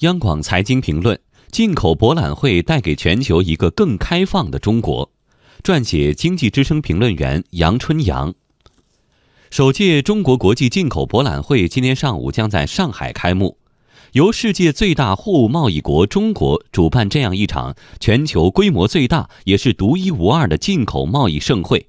央广财经评论：进口博览会带给全球一个更开放的中国。撰写：经济之声评论员杨春阳。首届中国国际进口博览会今天上午将在上海开幕，由世界最大货物贸易国中国主办这样一场全球规模最大也是独一无二的进口贸易盛会，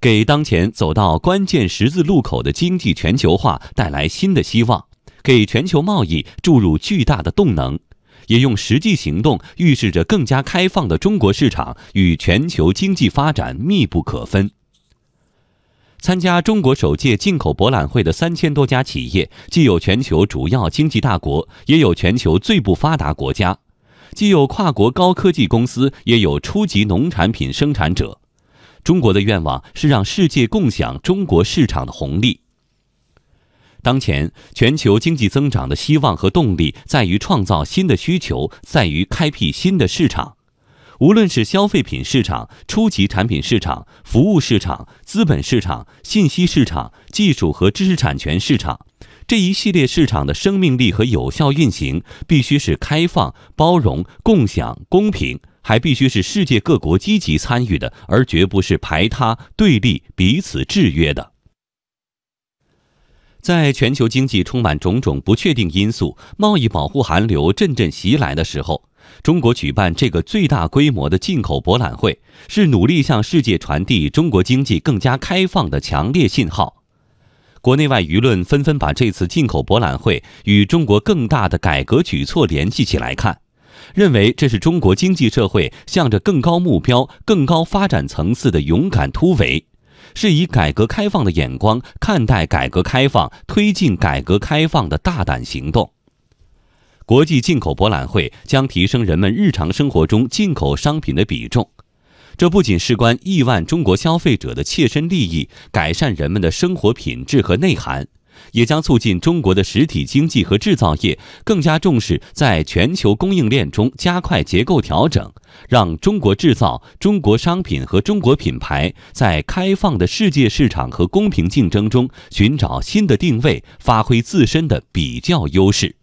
给当前走到关键十字路口的经济全球化带来新的希望。给全球贸易注入巨大的动能，也用实际行动预示着更加开放的中国市场与全球经济发展密不可分。参加中国首届进口博览会的三千多家企业，既有全球主要经济大国，也有全球最不发达国家；既有跨国高科技公司，也有初级农产品生产者。中国的愿望是让世界共享中国市场的红利。当前，全球经济增长的希望和动力在于创造新的需求，在于开辟新的市场。无论是消费品市场、初级产品市场、服务市场、资本市场、信息市场、技术和知识产权市场，这一系列市场的生命力和有效运行，必须是开放、包容、共享、公平，还必须是世界各国积极参与的，而绝不是排他、对立、彼此制约的。在全球经济充满种种不确定因素、贸易保护寒流阵阵袭来的时候，中国举办这个最大规模的进口博览会，是努力向世界传递中国经济更加开放的强烈信号。国内外舆论纷纷把这次进口博览会与中国更大的改革举措联系起来看，认为这是中国经济社会向着更高目标、更高发展层次的勇敢突围。是以改革开放的眼光看待改革开放、推进改革开放的大胆行动。国际进口博览会将提升人们日常生活中进口商品的比重，这不仅事关亿万中国消费者的切身利益，改善人们的生活品质和内涵。也将促进中国的实体经济和制造业更加重视在全球供应链中加快结构调整，让中国制造、中国商品和中国品牌在开放的世界市场和公平竞争中寻找新的定位，发挥自身的比较优势。